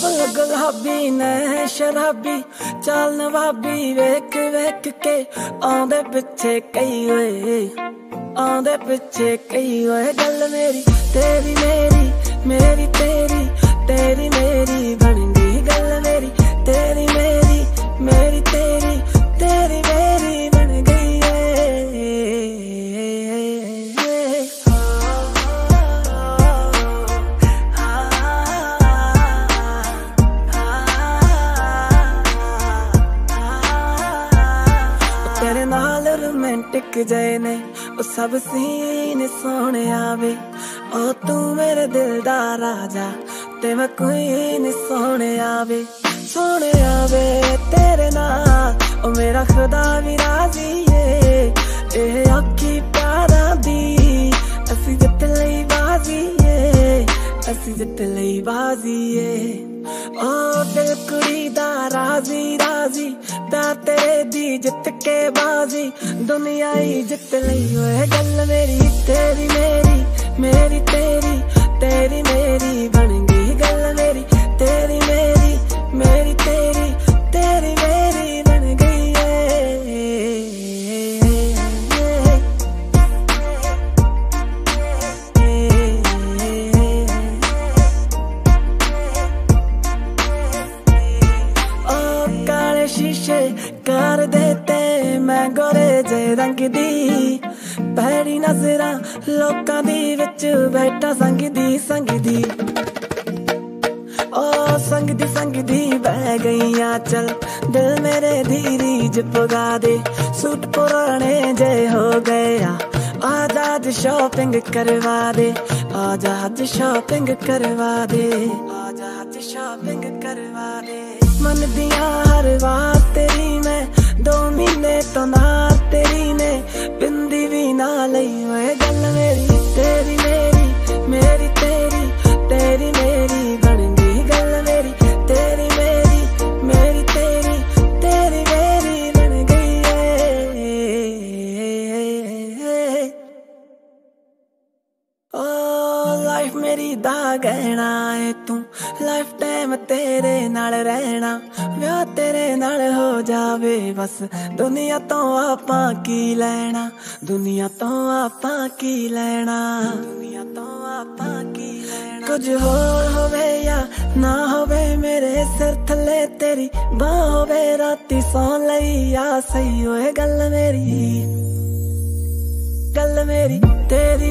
ਫੁੱਲ ਗੁਲਾਬੀ ਨੇ ਸ਼ਰਾਬੀ, ਚੱਲ ਨਵਾਬੀ ਵੇਖ ਵੇਖ ਕੇ ਆਉਂਦੇ ਪਿੱਛੇ ਕਈ ਓਏ ਆਉਂਦੇ ਪਿੱਛੇ ਕਈ ਓਏ ਗੱਲ ਮੇਰੀ, ਤੇਰੀ ਮੇਰੀ ਮੇਰੀ ਤੇਰੀ ਤੇਰੀ ਨਾਲ ਰੋਮਾਂਟਿਕ ਜਏ ਨੇ, ਉਹ ਸਭ ਸੀਨ ਸੋਹਣੇ ਆਵੇ। ਉਹ ਤੂੰ ਮੇਰੇ ਦਿਲ ਦਾ ਰਾਜਾ ਤੇ ਮੈਂ ਕੋਈ ਨਹੀਂ ਸੋਹਣੇ ਆਵੇ। ਸੋਹਣੇ ਆਵੇ ਤੇਰੇ ਨਾਲ, ਉਹ ਮੇਰਾ ਖੁਦਾ ਵੀ ਰਾਜ਼ੀ ਏ। ਇਹ ਅੱਖੀ ਪਿਆਰਾਂ ਦੀ, ਅਸੀਂ ਜਿੱਤ ਲਈ ਬਾਜ਼ੀ ਏ। ਅਸੀਂ ਜਿੱਤ ਲਈ ਬਾਜ਼ੀ ਏ। ਓ ਦਿਲ ਕੁੜੀ ਦਾ ਰਾਜ਼ੀ ਰਾਜ਼ੀ ਦਾ ਤੇਰੇ ਦੀ ਜਿੱਤ ਕੇ ਬਾਜ਼ੀ, ਦੁਨੀਆ ਹੀ ਜਿੱਤ ਲਈ। ਓਏ ਗੱਲ ਮੇਰੀ, ਤੇਰੀ ਮੇਰੀ ਮੇਰੀ ਤੇਰੀ ਤੇਰੀ ਸ਼ੀਸ਼ੇ ਕਰ ਦੇਤੇ, ਮੈਂ ਗੋਰੇ ਜੇ ਰੰਗ ਦੀ। ਪੈੜੀ ਨਜ਼ਰਾਂ ਲੋਕਾਂ ਦੀ ਵਿੱਚ ਬੈਠਾ ਸੰਗ ਦੀ ਸੰਗ ਦੀ ਓ ਸੰਗ ਦੀ ਸੰਗ ਦੀ ਬਹਿ ਗਈਆਂ, ਚਲ ਦਿਲ ਮੇਰੇ ਧੀਰੀ ਜਪਗਾ ਦੇ। ਸੂਟ ਪੁਰਾਣੇ ਜੇ ਹੋ ਗਿਆ ਆਜਾ ਅੱਜ ਸ਼ਾਪਿੰਗ ਕਰਵਾ ਦੇ। ਆਜਾ ਅੱਜ ਸ਼ਾਪਿੰਗ ਕਰਵਾ ਦੇ। ਆਜਾ ਅੱਜ ਸ਼ਾਪਿੰਗ ਕਰਵਾ ਦੇ। ਮਨ ਦੀਆਂ ਹਰ ਬਾਤ ਤੇਰੀ ਮੇਰੀ ਦਾ ਗਹਿਣਾ ਏ, ਤੂੰ ਲਾਈਫ ਟਾਈਮ ਤੇਰੇ ਨਾਲ ਰਹਿਣਾ, ਵਿਆਹ ਤੇਰੇ ਨਾਲ ਹੋ ਜਾਵੇ, ਬਸ ਦੁਨੀਆ ਤੋਂ ਆਪਾਂ ਕੀ ਲੈਣਾ, ਦੁਨੀਆ ਤੋਂ ਆਪਾਂ ਕੀ ਲੈਣਾ, ਦੁਨੀਆ ਤੋਂ ਆਪਾਂ ਕੀ ਲੈਣਾ। ਕੁਝ ਹੋਰ ਹੋਵੇ ਜਾਂ ਨਾ ਹੋਵੇ, ਮੇਰੇ ਸਿਰ ਥੱਲੇ ਤੇਰੀ ਬਾਹ ਹੋਵੇ, ਰਾਤੀ ਸੌਣ ਲਈ ਆ ਸਹੀ ਓਏ ਗੱਲ ਮੇਰੀ ਗੱਲ ਮੇਰੀ, ਤੇਰੀ